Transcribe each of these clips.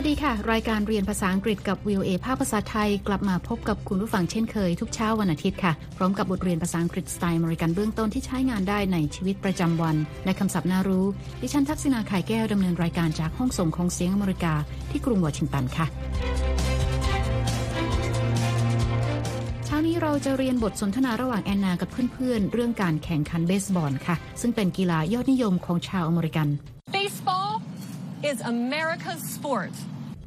สวัสดีค่ะ รายการเรียนภาษาอังกฤษกับ VOA ภาคภาษาไทย กลับมาพบกับคุณผู้ฟังเช่นเคยทุกเช้าวันอาทิตย์ค่ะ พร้อมกับบทเรียนภาษาอังกฤษสไตล์อเมริกันเบื้องต้นที่ใช้งานได้ในชีวิตประจำวัน และคำศัพท์น่ารู้ ดิฉันทักษณาข่ายแก้วดำเนินรายการจากห้องส่งของเสียงอเมริกา ที่กรุงวอชิงตันค่ะเช้านี้เราจะเรียนบทสนทนาระหว่างแอนนากับเพื่อนๆ เรื่องการแข่งขันเบสบอลค่ะ ซึ่งเป็นกีฬายอดนิยมของชาวอเมริกัน Baseball is America's sport.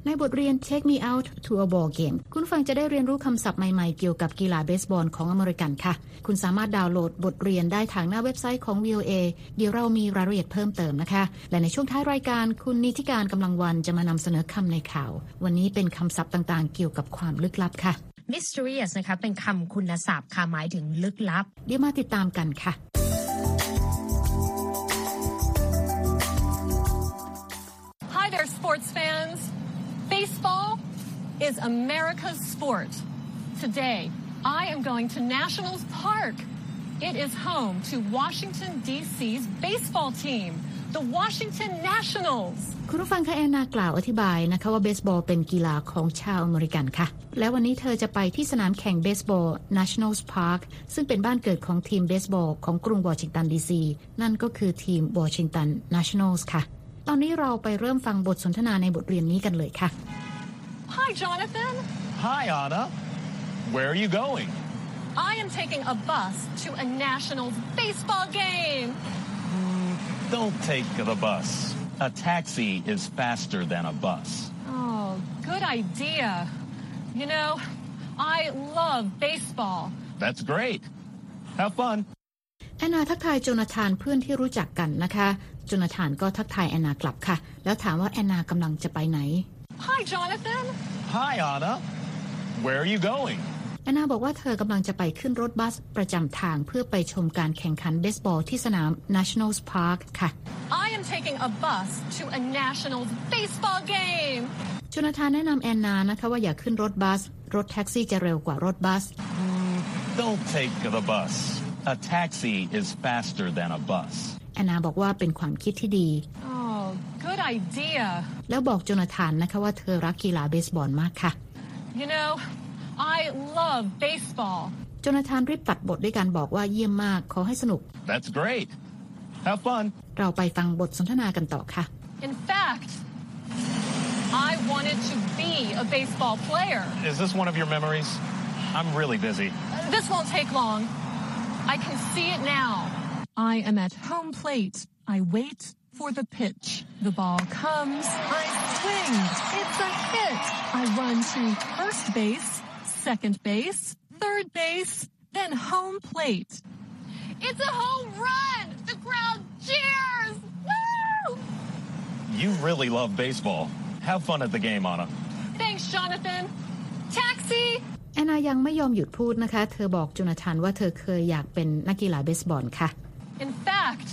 ในบทเรียน Take Me Out to a Ball Game คุณฟังจะได้เรียนรู้คำศัพท์ใหม่ๆ เกี่ยวกับกีฬาเบสบอลของอเมริกันค่ะ คุณสามารถดาวน์โหลดบทเรียนได้ทางหน้าเว็บไซต์ของ VOA เดี๋ยวเรามีรายละเอียดเพิ่มเติมนะคะ และในช่วงท้ายรายการคุณนิติการกำลังวันจะมานำเสนอคำในข่าว วันนี้เป็นคำศัพท์ต่างๆ เกี่ยวกับความลึกลับค่ะ mysterious นะคะเป็นคำคุณศัพท์ค่ะหมายถึงลึกลับ เดี๋ยวมาติดตามกันค่ะ is America's sport. Today, I am going to Nationals Park. It is home to Washington, D.C.'s baseball team, the Washington Nationals. คุณผู้ฟังคะแอนนากล่าวอธิบายนะคะว่าเบสบอลเป็นกีฬาของชาวอเมริกันค่ะ และวันนี้เธอจะไปที่สนามแข่งเบสบอล Nationals Park ซึ่งเป็นบ้านเกิดของทีมเบสบอลของกรุงวอชิงตันดีซีนั่นก็คือทีมวอชิงตัน Nationals ค่ะ ตอนนี้เราไปเริ่มฟังบทสนทนาในบทเรียนนี้กันเลยค่ะ Hi, Jonathan. Hi, Anna. Where are you going? I am taking a bus to a Nationals baseball game. Don't take the bus. A taxi is faster than a bus. Oh, good idea. You know, I love baseball. That's great. Have fun. แอนนาทักทายโจนาธานเพื่อนที่รู้จักกันนะคะ โจนาธานก็ทักทายแอนนากลับค่ะ แล้วถามว่าแอนนากำลังจะไปไหน Hi, Jonathan. Hi, Anna. Where are you going? แอนนาบอกว่าเธอกำลังจะไปขึ้นรถบัสประจำทางเพื่อไปชมการแข่งขันเบสบอลที่สนาม Nationals Park ค่ะ I am taking a bus to a Nationals baseball game. โจนาธานแนะนำแอนนานะคะว่าอย่าขึ้นรถบัส รถแท็กซี่จะเร็วกว่ารถบัส Don't take the bus. A taxi is faster than a bus. แอนนาบอกว่าเป็นความคิดที่ดี Oh, good idea. แล้วบอกโจนาธานนะคะว่าเธอรักกีฬาเบสบอลมากค่ะ You know, I love baseball. โจนาธานรีบตัดบทด้วยการบอกว่าเยี่ยมมากขอให้สนุก That's great. Have fun. เราไปฟังบทสนทนากันต่อค่ะ In fact, I wanted to be a baseball player. Is this one of your memories? I'm really busy. This won't take long. I can see it now. I am at home plate. I wait for the pitch. The ball comes. I swing. It's a hit. I run to first base, second base, third base, then home plate. It's a home run. The crowd cheers. Woo! You really love baseball. Have fun at the game, Anna. Thanks, Jonathan. Taxi. แอนนายังไม่ยอมหยุดพูดนะคะ เธอบอกโจนาธานว่าเธอเคยอยากเป็นนักกีฬาเบสบอลค่ะ In fact,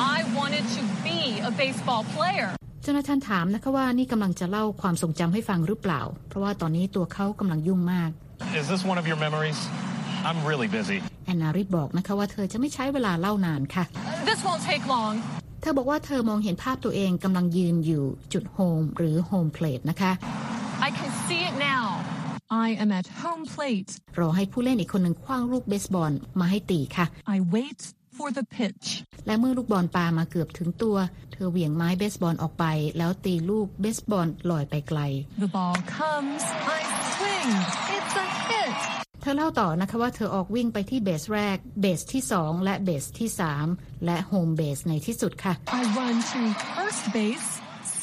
I wanted to be a baseball player. โจนาธานถามนะคะว่านี่กำลังจะเล่าความทรงจำให้ฟังหรือเปล่า เพราะว่าตอนนี้ตัวเขากำลังยุ่งมาก Is this one of your memories? I'm really busy. แอนนารีบบอกนะคะว่าเธอจะไม่ใช้เวลาเล่านานค่ะ This won't take long. เธอบอกว่าเธอมองเห็นภาพตัวเองกำลังยืนอยู่จุด home หรือ home plate นะคะ I can see it now. I am at home plate. รอให้ผู้เล่นอีกคนหนึ่งขว้างลูกเบสบอลมาให้ตีค่ะ I wait for the pitch. และเมื่อลูกบอลปามาเกือบถึงตัว เธอเหวี่ยงไม้เบสบอลออกไป แล้วตีลูกเบสบอลลอยไปไกล The ball comes. I swing. It's a hit. เธอเล่าต่อนะคะว่าเธอออกวิ่งไปที่เบสแรก เบสที่ 2 และเบสที่ 3 และโฮมเบสในที่สุดค่ะ I run to first base,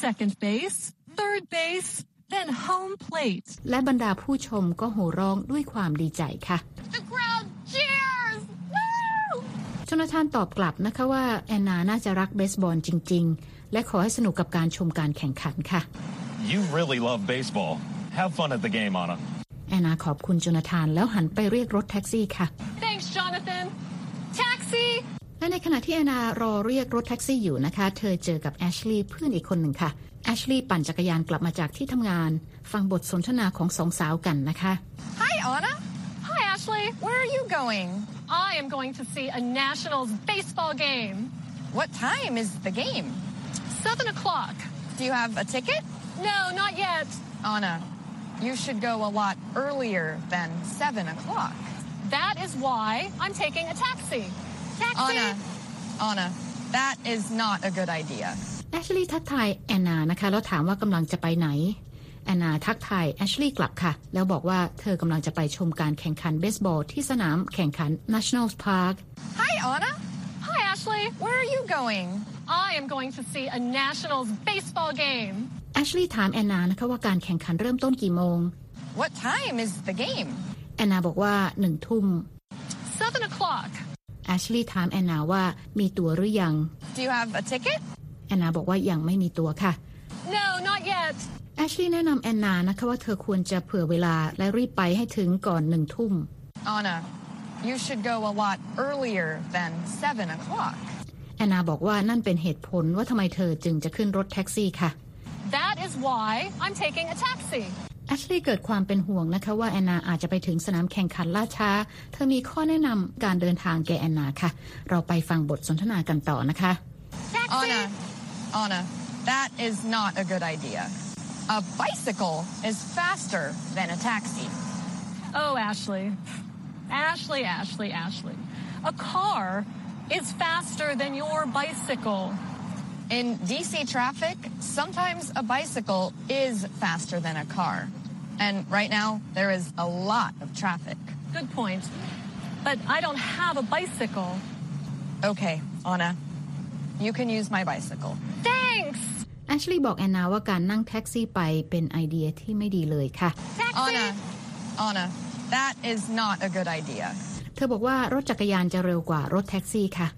second base, third base, then home plate. และบรรดาผู้ชมก็โห่ร้องด้วยความดีใจค่ะ The crowd cheers. Woo! โจนาธานตอบกลับนะคะว่าแอนนาน่าจะรักเบสบอลจริง ๆ และขอให้สนุกกับการชมการแข่งขันค่ะ You really love baseball. Have fun at the game, Anna. แอนนาขอบคุณจนาธานแล้วหันไปเรียกรถแท็กซี่ค่ะ Thanks, Jonathan. Taxi. และในขณะที่แอนนารอเรียกรถแท็กซี่อยู่นะคะ เธอเจอกับแอชลีย์เพื่อนอีกคนหนึ่งค่ะ แอชลีย์ปั่นจักรยานกลับมาจากที่ทำงาน ฟังบทสนทนาของสองสาวกันนะคะ Hi, Where are you going? I am going to see a Nationals baseball game. What time is the game? Seven o'clock. Do you have a ticket? No, not yet. Anna, you should go a lot earlier than 7 o'clock. That is why I'm taking a taxi. Taxi! Anna, Anna, that is not a good idea. แอชลีย์ทักทายแอนนานะคะ แล้วถามว่ากำลังจะไปไหน แอนนาทักทายแอชลีย์กลับค่ะ แล้วบอกว่าเธอกำลังจะไปชมการแข่งขันเบสบอลที่สนามแข่งขัน National Park Hi, Anna. Hi, Ashley. Where are you going? I am going to see a Nationals baseball game. แอชลีย์ถามแอนนานะคะว่าการแข่งขันเริ่มต้นกี่โมง What time is the game? แอนนาบอกว่าหนึ่งทุ่ม Seven o'clock. แอชลีย์ถามแอนนาว่ามีตั๋วหรือยัง Do you have a ticket? แอนนาบอกว่ายังไม่มีตั๋วค่ะ No, not yet. แอชลีย์แนะนำแอนนานะคะว่าเธอควรจะเผื่อเวลาและรีบไปให้ถึงก่อนหนึ่งทุ่ม Anna, you should go a lot earlier than 7 o'clock. แอนนาบอกว่านั่นเป็นเหตุผลว่าทำไมเธอจึงจะขึ้นรถแท็กซี่ค่ะ That is why I'm taking a taxi. แอชลีย์เกิดความเป็นห่วงนะคะว่าแอนนาอาจจะไปถึงสนามแข่งขันล่าช้า เธอมีข้อแนะนำการเดินทางแก่แอนนาค่ะ เราไปฟังบทสนทนากันต่อนะคะ Taxi! Anna, Anna, that is not a good idea. A bicycle is faster than a taxi. Oh, Ashley. Ashley, Ashley, Ashley. A car is faster than your bicycle. In DC traffic, sometimes a bicycle is faster than a car. And right now, there is a lot of traffic. Good point. But I don't have a bicycle. Okay, Anna, you can use my bicycle. Thanks! แอชลีย์บอกแอนนาว่าการนั่งแท็กซี่ไปเป็นไอเดียที่ไม่ดีเลยค่ะ Taxi! Anna, Anna, that is not a good idea. เธอบอกว่ารถจักรยานจะเร็วกว่ารถแท็กซี่ค่ะ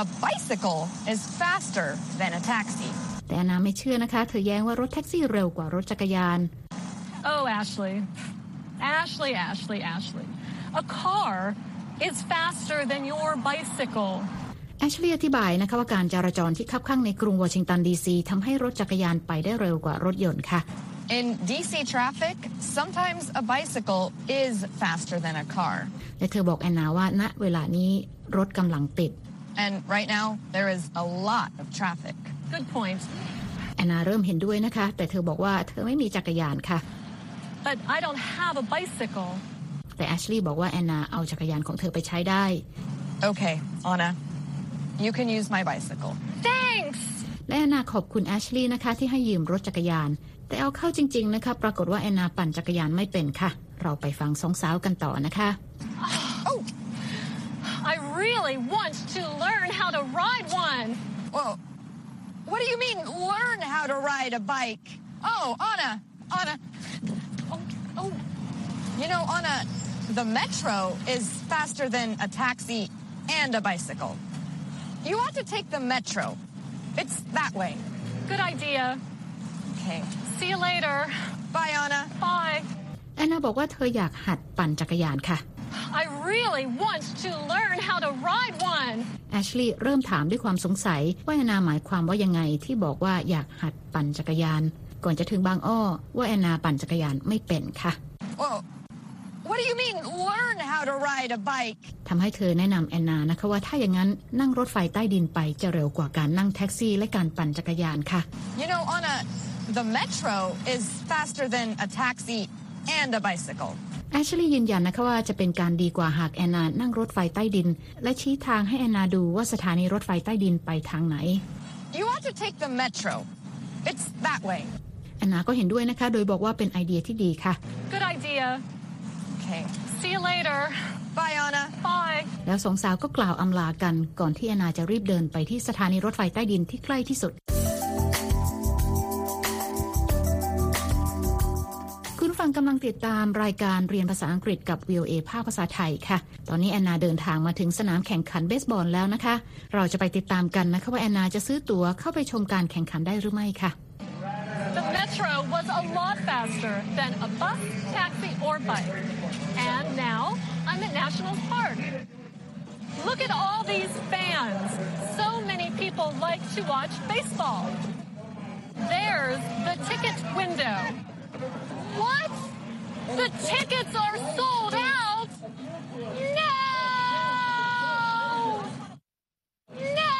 A bicycle is faster than a taxi. แต่แอนนาไม่เชื่อนะคะ เธอแย้งว่ารถแท็กซี่เร็วกว่ารถจักรยาน Oh, Ashley. Ashley, Ashley, Ashley. A car is faster than your bicycle. แอชลีย์อธิบายนะคะว่าการจราจรที่คับคั่งในกรุงวอชิงตันดีซีทำให้รถจักรยานไปได้เร็วกว่ารถยนต์ค่ะ In DC traffic, sometimes a bicycle is faster than a car. และเธอบอกแอนนาว่าณเวลานี้รถกำลังติด And right now, there is a lot of traffic. Good point. แอนนาเริ่มเห็นด้วยนะคะ แต่เธอบอกว่าเธอไม่มีจักรยานค่ะ But I don't have a bicycle. แต่แอชลีย์บอกว่าแอนนาเอาจักรยานของเธอไปใช้ได้ Okay, Anna, you can use my bicycle. Thanks! และแอนนาขอบคุณแอชลีย์นะคะที่ให้ยืมรถจักรยาน แต่เอาเข้าจริง ๆ นะคะ ปรากฏว่าแอนนาปั่นจักรยานไม่เป็นค่ะ เราไปฟังสองสาวกันต่อนะคะ I really want to learn how to ride one. Whoa. What do you mean, learn how to ride a bike? Oh, Anna, Anna. Oh, oh. You know, Anna, the metro is faster than a taxi and a bicycle. You ought to take the metro. It's that way. Good idea. Okay. See you later. Bye, Anna. Bye. แอนนาบอกว่าเธออยากหัดปั่นจักรยานค่ะ I really want to learn how to ride one. แอชลีย์เริ่มถามด้วยความสงสัย ว่าแอนนาหมายความว่ายังไงที่บอกว่าอยากหัดปั่นจักรยาน ก่อนจะถึงบางอ้อ ว่าแอนนาปั่นจักรยานไม่เป็นค่ะ Whoa. What do you mean, learn how to ride a bike? ทำให้เธอแนะนำแอนนานะคะว่าถ้าอย่างนั้นนั่งรถไฟใต้ดินไปจะเร็วกว่าการนั่งแท็กซี่และการปั่นจักรยานค่ะ You know, Anna, the metro is faster than a taxi and a bicycle. แอชลีย์ยืนยันนะคะว่าจะเป็นการดีกว่าหากแอนนานั่งรถไฟใต้ดิน และชี้ทางให้แอนนาดูว่าสถานีรถไฟใต้ดินไปทางไหน You ought to take the metro. It's that way. แอนนาก็เห็นด้วยนะคะ โดยบอกว่าเป็นไอเดียที่ดีค่ะ Good idea. Okay. See you later. Bye, Anna. Bye. แล้วสองสาวก็กล่าวอำลากันก่อนที่แอนนาจะรีบเดินไปที่สถานีรถไฟใต้ดินที่ใกล้ที่สุดคุณฟังกำลังติดตามรายการเรียนภาษาอังกฤษกับ VOA ภาคภาษาไทยค่ะ ตอนนี้แอนนาเดินทางมาถึงสนามแข่งขันเบสบอลแล้วนะคะ เราจะไปติดตามกันนะคะว่าแอนนาจะซื้อตั๋วเข้าไปชมการแข่งขันได้หรือไม่ค่ะ The metro was a lot faster than a bus, taxi, or bike. And now I'm at National Park. Look at all these fans. So many people like to watch baseball. There's the ticket window. What? The tickets are sold out? No! No!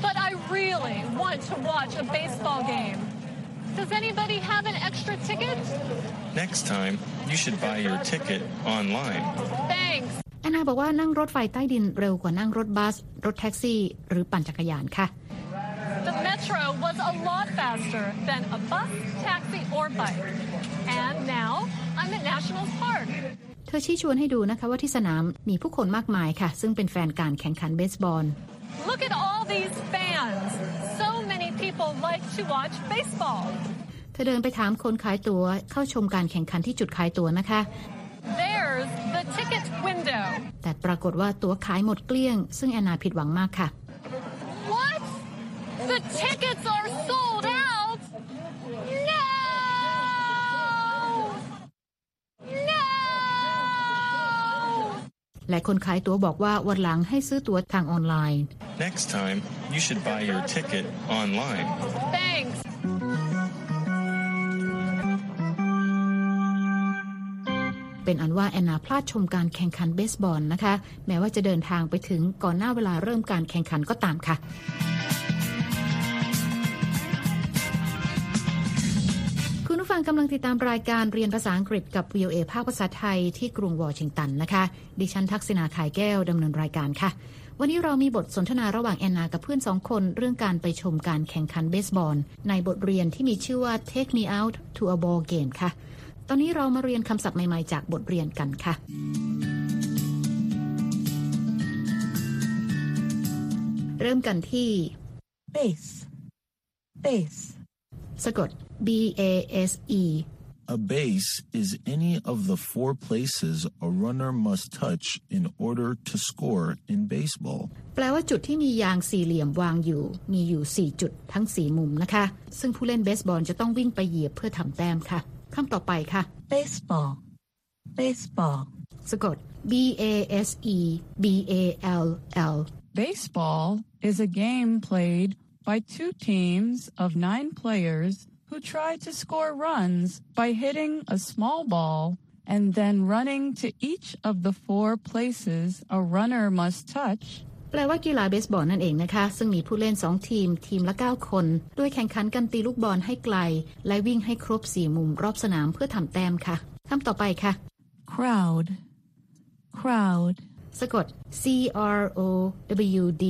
But I really want to watch a baseball game. Does anybody have an extra ticket? Next time, you should buy your ticket online. Thanks. แอนนาบอกว่านั่งรถไฟใต้ดินเร็วกว่านั่งรถบัส รถแท็กซี่ หรือปั่นจักรยานค่ะ The metro was a lot faster than a bus, taxi, or bike. And now I'm at National Park. เธอชี้ชวนให้ดูนะคะว่าที่สนามมีผู้คนมากมายค่ะ ซึ่งเป็นแฟนการแข่งขันเบสบอล Look at all these fans. So many people like to watch baseball. เธอเดินไปถามคนขายตั๋วเข้าชมการแข่งขันที่จุดขายตั๋วนะคะ There's the ticket window. แต่ปรากฏว่าตั๋วขายหมดเกลี้ยง ซึ่งแอนนาผิดหวังมากค่ะ What? The tickets are sold out? No! No! และคนขายตั๋วบอกว่าวันหลังให้ซื้อตั๋วทางออนไลน์ Next time, you should buy your ticket online. Thanks. เป็นอันว่าแอนนาพลาดชมการแข่งขันเบสบอลนะคะ แม้ว่าจะเดินทางไปถึงก่อนหน้าเวลาเริ่มการแข่งขันก็ตามค่ะ งกำลังติดตามรายการเรียนภาษาอังกฤษกับ VOA ภาคภาษาไทยที่กรุงวอชิงตันนะคะ ดิฉันทักษณาขายแก้วดำเนินรายการค่ะ วันนี้เรามีบทสนทนาระหว่างแอนนากับเพื่อนสองคนเรื่องการไปชมการแข่งขันเบสบอล ในบทเรียนที่มีชื่อว่า Take Me Out to a Ball Game ค่ะ ตอนนี้เรามาเรียนคำศัพท์ใหม่ๆ จากบทเรียนกันค่ะ เริ่มกันที่ base, base, สะกด B A S E A base is any of the four places a runner must touch in order to score in baseball. แปลว่าจุดที่มียางสี่เหลี่ยมวางอยู่ มีอยู่ 4 จุดทั้ง 4 มุมนะคะ ซึ่งผู้เล่นเบสบอลจะต้องวิ่งไปเหยียบเพื่อทำแต้มค่ะคำต่อไปค่ะ baseball, baseball, สะกด B A S E B A L L Baseball is a game played by two teams of nine players who try to score runs by hitting a small ball and then running to each of the four places a runner must touch แปลว่ากีฬาเบสบอลนั่นเองนะคะ ซึ่งมีผู้เล่น 2 ทีม ทีมละ 9 คน โดยแข่งขันกันตีลูกบอลให้ไกล และวิ่งให้ครบ 4 มุมรอบสนามเพื่อทำแต้มค่ะคำต่อไปค่ะ crowd, crowd, สะกด C R O W D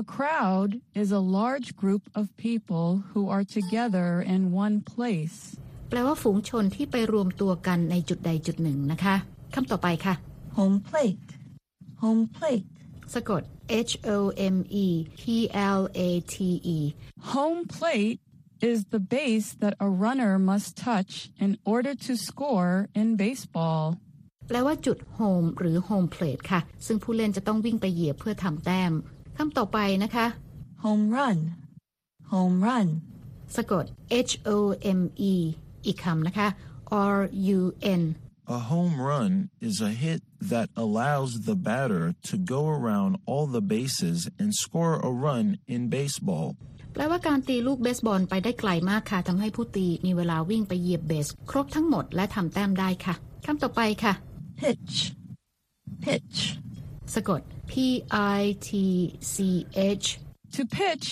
A crowd is a large group of people who are together in one place. แปลว่าฝูงชนที่ไปรวมตัวกันในจุดใดจุดหนึ่งนะคะคำต่อไปค่ะ home plate, home plate, สะกด H O M E P L A T E Home plate is the base that a runner must touch in order to score in baseball. แปลว่าจุด home หรือ home plate ค่ะ ซึ่งผู้เล่นจะต้องวิ่งไปเหยียบเพื่อทำแต้ม คำต่อไปนะคะ home run, home run, สะกด H O M E อีกคำนะคะ R U N A home run is a hit that allows the batter to go around all the bases and score a run in baseball. แปลว่าการตีลูกเบสบอลไปได้ไกลมากค่ะทำให้ผู้ตีมีเวลาวิ่งไปเหยียบเบส ครบทั้งหมดและทำแต้มได้ค่ะคำต่อไปค่ะ pitch, pitch, สะกด P I T C H To pitch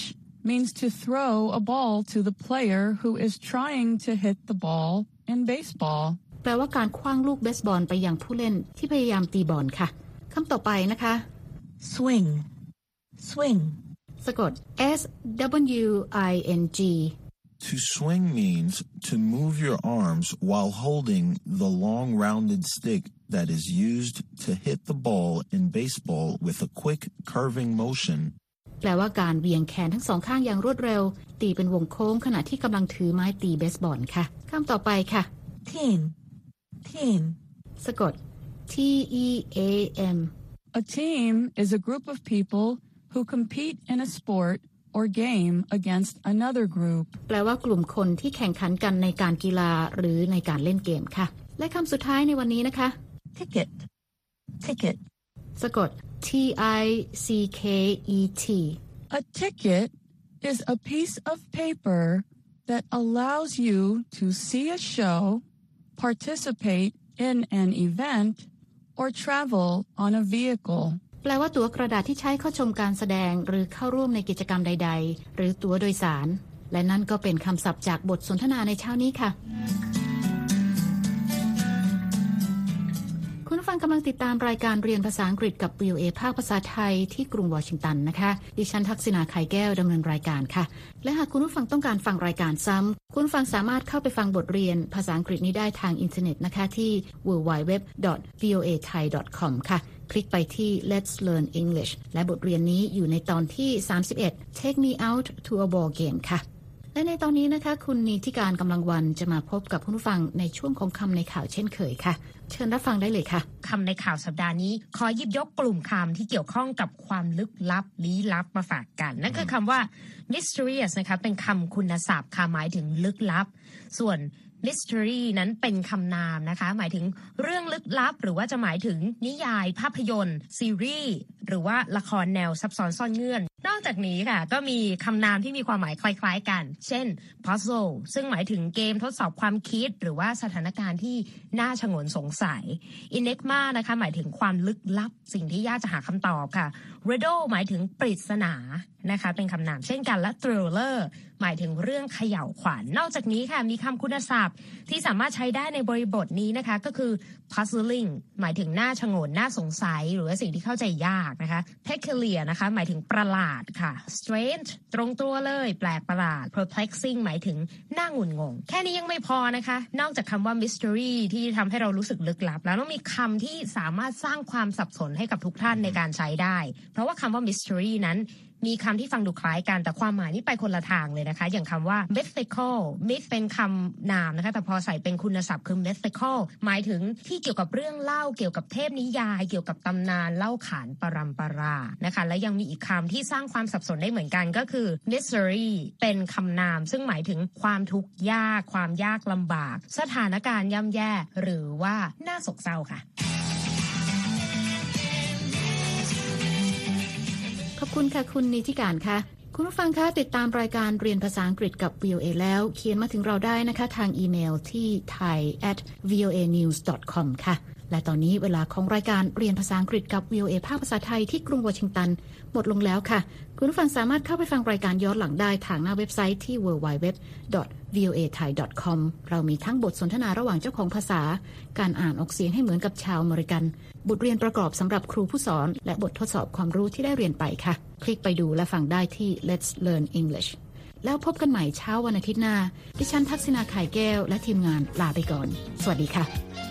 means to throw a ball to the player who is trying to hit the ball in baseball. แปลว่าการคว้างลูกเบสบอลไปยังผู้เล่นที่พยายามตีบอลค่ะคำต่อไปนะคะ swing, swing, สะกด S W I N G To swing means to move your arms while holding the long rounded stick that is used to hit the ball in baseball with a quick curving motion. แปลว่าการเบี่ยงแขนทั้งสองข้างอย่างรวดเร็ว ตีเป็นวงโค้งขณะที่กำลังถือไม้ตีเบสบอลค่ะคำต่อไปค่ะ team, team, สะกด T E A M A team is a group of people who compete in a sport or game against another group. แปลว่ากลุ่มคนที่แข่งขันกันในการกีฬาหรือในการเล่นเกมค่ะ และคำสุดท้ายในวันนี้นะคะ ticket, ticket, สะกด T I C K E T A ticket is a piece of paper that allows you to see a show, participate in an event, or travel on a vehicle. แปลว่าตั๋วกระดาษที่ใช้เข้าชมการแสดงหรือเข้าร่วมในกิจกรรมใด ๆ หรือตั๋วโดยสาร และนั่นก็เป็นคำศัพท์จากบทสนทนาในเช้านี้ค่ะ ฟังกำลังติดตามรายการเรียนภาษาอังกฤษกับ VOA ภาคภาษาไทยที่กรุงวอชิงตันนะคะ ดิฉันทักษณาไข่แก้วดำเนินรายการค่ะ และหากคุณผู้ฟังต้องการฟังรายการซ้ำ คุณฟังสามารถเข้าไปฟังบทเรียนภาษาอังกฤษนี้ได้ทางอินเทอร์เน็ตนะคะที่ www.voathai.com ค่ะ คลิกไปที่ Let's Learn English และบทเรียนนี้อยู่ในตอนที่ 31 Take Me Out to a Ball Game ค่ะและในตอนนี้นะคะ คุณนีทิการกำลังวันจะมาพบกับคุณผู้ฟังในช่วงของคำในข่าวเช่นเคยค่ะ เชิญรับฟังได้เลยค่ะคำในข่าวสัปดาห์นี้ ขอหยิบยกกลุ่มคำที่เกี่ยวข้องกับความลึกลับลี้ลับมาฝากกัน นั่นคือคำว่า mysterious นะคะเป็นคำคุณศัพท์ค่ะหมายถึงลึกลับ ส่วน mystery นั้นเป็นคำนามนะคะ หมายถึงเรื่องลึกลับ หรือว่าจะหมายถึงนิยายภาพยนตร์ ซีรีส์ หรือว่าละครแนวซับซ้อนซ่อนเงื่อน นอกจากนี้ค่ะ ก็มีคำนามที่มีความหมายคล้าย ๆ กัน เช่น puzzle ซึ่งหมายถึงเกมทดสอบความคิด หรือว่าสถานการณ์ที่น่าชงนสงสัย enigma นะคะหมายถึงความลึกลับ สิ่งที่ยากจะหาคำตอบค่ะ riddle หมายถึงปริศนานะคะเป็นคำนามเช่นกันและ thriller หมายถึงเรื่องเขย่าวขวัญนอกจากนี้ค่ะมีคำคุณศัพท์ที่สามารถใช้ได้ในบริบทนี้นะคะ ก็คือ puzzling หมายถึงหน่าชงนหน่าสงสัย หรือว่าสิ่งที่เข้าใจยากนะคะ peculiar นะคะ หมายถึงประหลาดค่ะ strange ตรงตัวเลย แปลกประหลาด perplexing หมายถึงหน่างุนงง แค่นี้ยังไม่พอนะคะ นอกจากคำว่า mystery ที่ทำให้เรารู้สึกลึกลับ แล้วต้องมีคำที่สามารถสร้างความสับสนให้กับทุกท่านในการใช้ได้ เพราะว่าคำว่า mystery นั้น มีคำที่ฟังดูคล้ายกันแต่ความหมายนี่ไปคนละทางเลยนะคะ อย่างคำว่า mythical myth เป็นคำนามนะคะ แต่พอใส่เป็นคุณศัพท์คือ mythical หมายถึงที่เกี่ยวกับเรื่องเล่าเกี่ยวกับเทพนิยาย เกี่ยวกับตำนานเล่าขานปรัมปรานะคะ และยังมีอีกคำที่สร้างความสับสนได้เหมือนกันก็คือ misery เป็นคำนาม ซึ่งหมายถึงความทุกข์ยาก ความยากลำบาก สถานการณ์ย่ำแย่ หรือว่าน่าโศกเศร้าค่ะ คุณค่ะคุณนิติการค่ะ คุณผู้ฟังคะติดตามรายการเรียนภาษาอังกฤษกับ VOA แล้ว เขียนมาถึงเราได้นะคะ ทางอีเมลที่ thai at voa news com ค่ะ และตอนนี้เวลาของรายการเรียนภาษาอังกฤษกับ VOA ภาคภาษาไทยที่กรุงวอชิงตัน หมดลงแล้วค่ะ คุณผู้ฟังสามารถเข้าไปฟังรายการย้อนหลังได้ทางหน้าเว็บไซต์ที่ www voa thai com เรามีทั้งบทสนทนาระหว่างเจ้าของภาษา การอ่านออกเสียงให้เหมือนกับชาวอเมริกัน บทเรียนประกอบสำหรับครูผู้สอน และบททดสอบความรู้ที่ได้เรียนไปค่ะ คลิกไปดูและฟังได้ที่ Let's Learn English แล้วพบกันใหม่เช้าวันอาทิตย์หน้า ดิฉันทักษณาไข่แก้ว และทีมงานลาไปก่อน สวัสดีค่ะ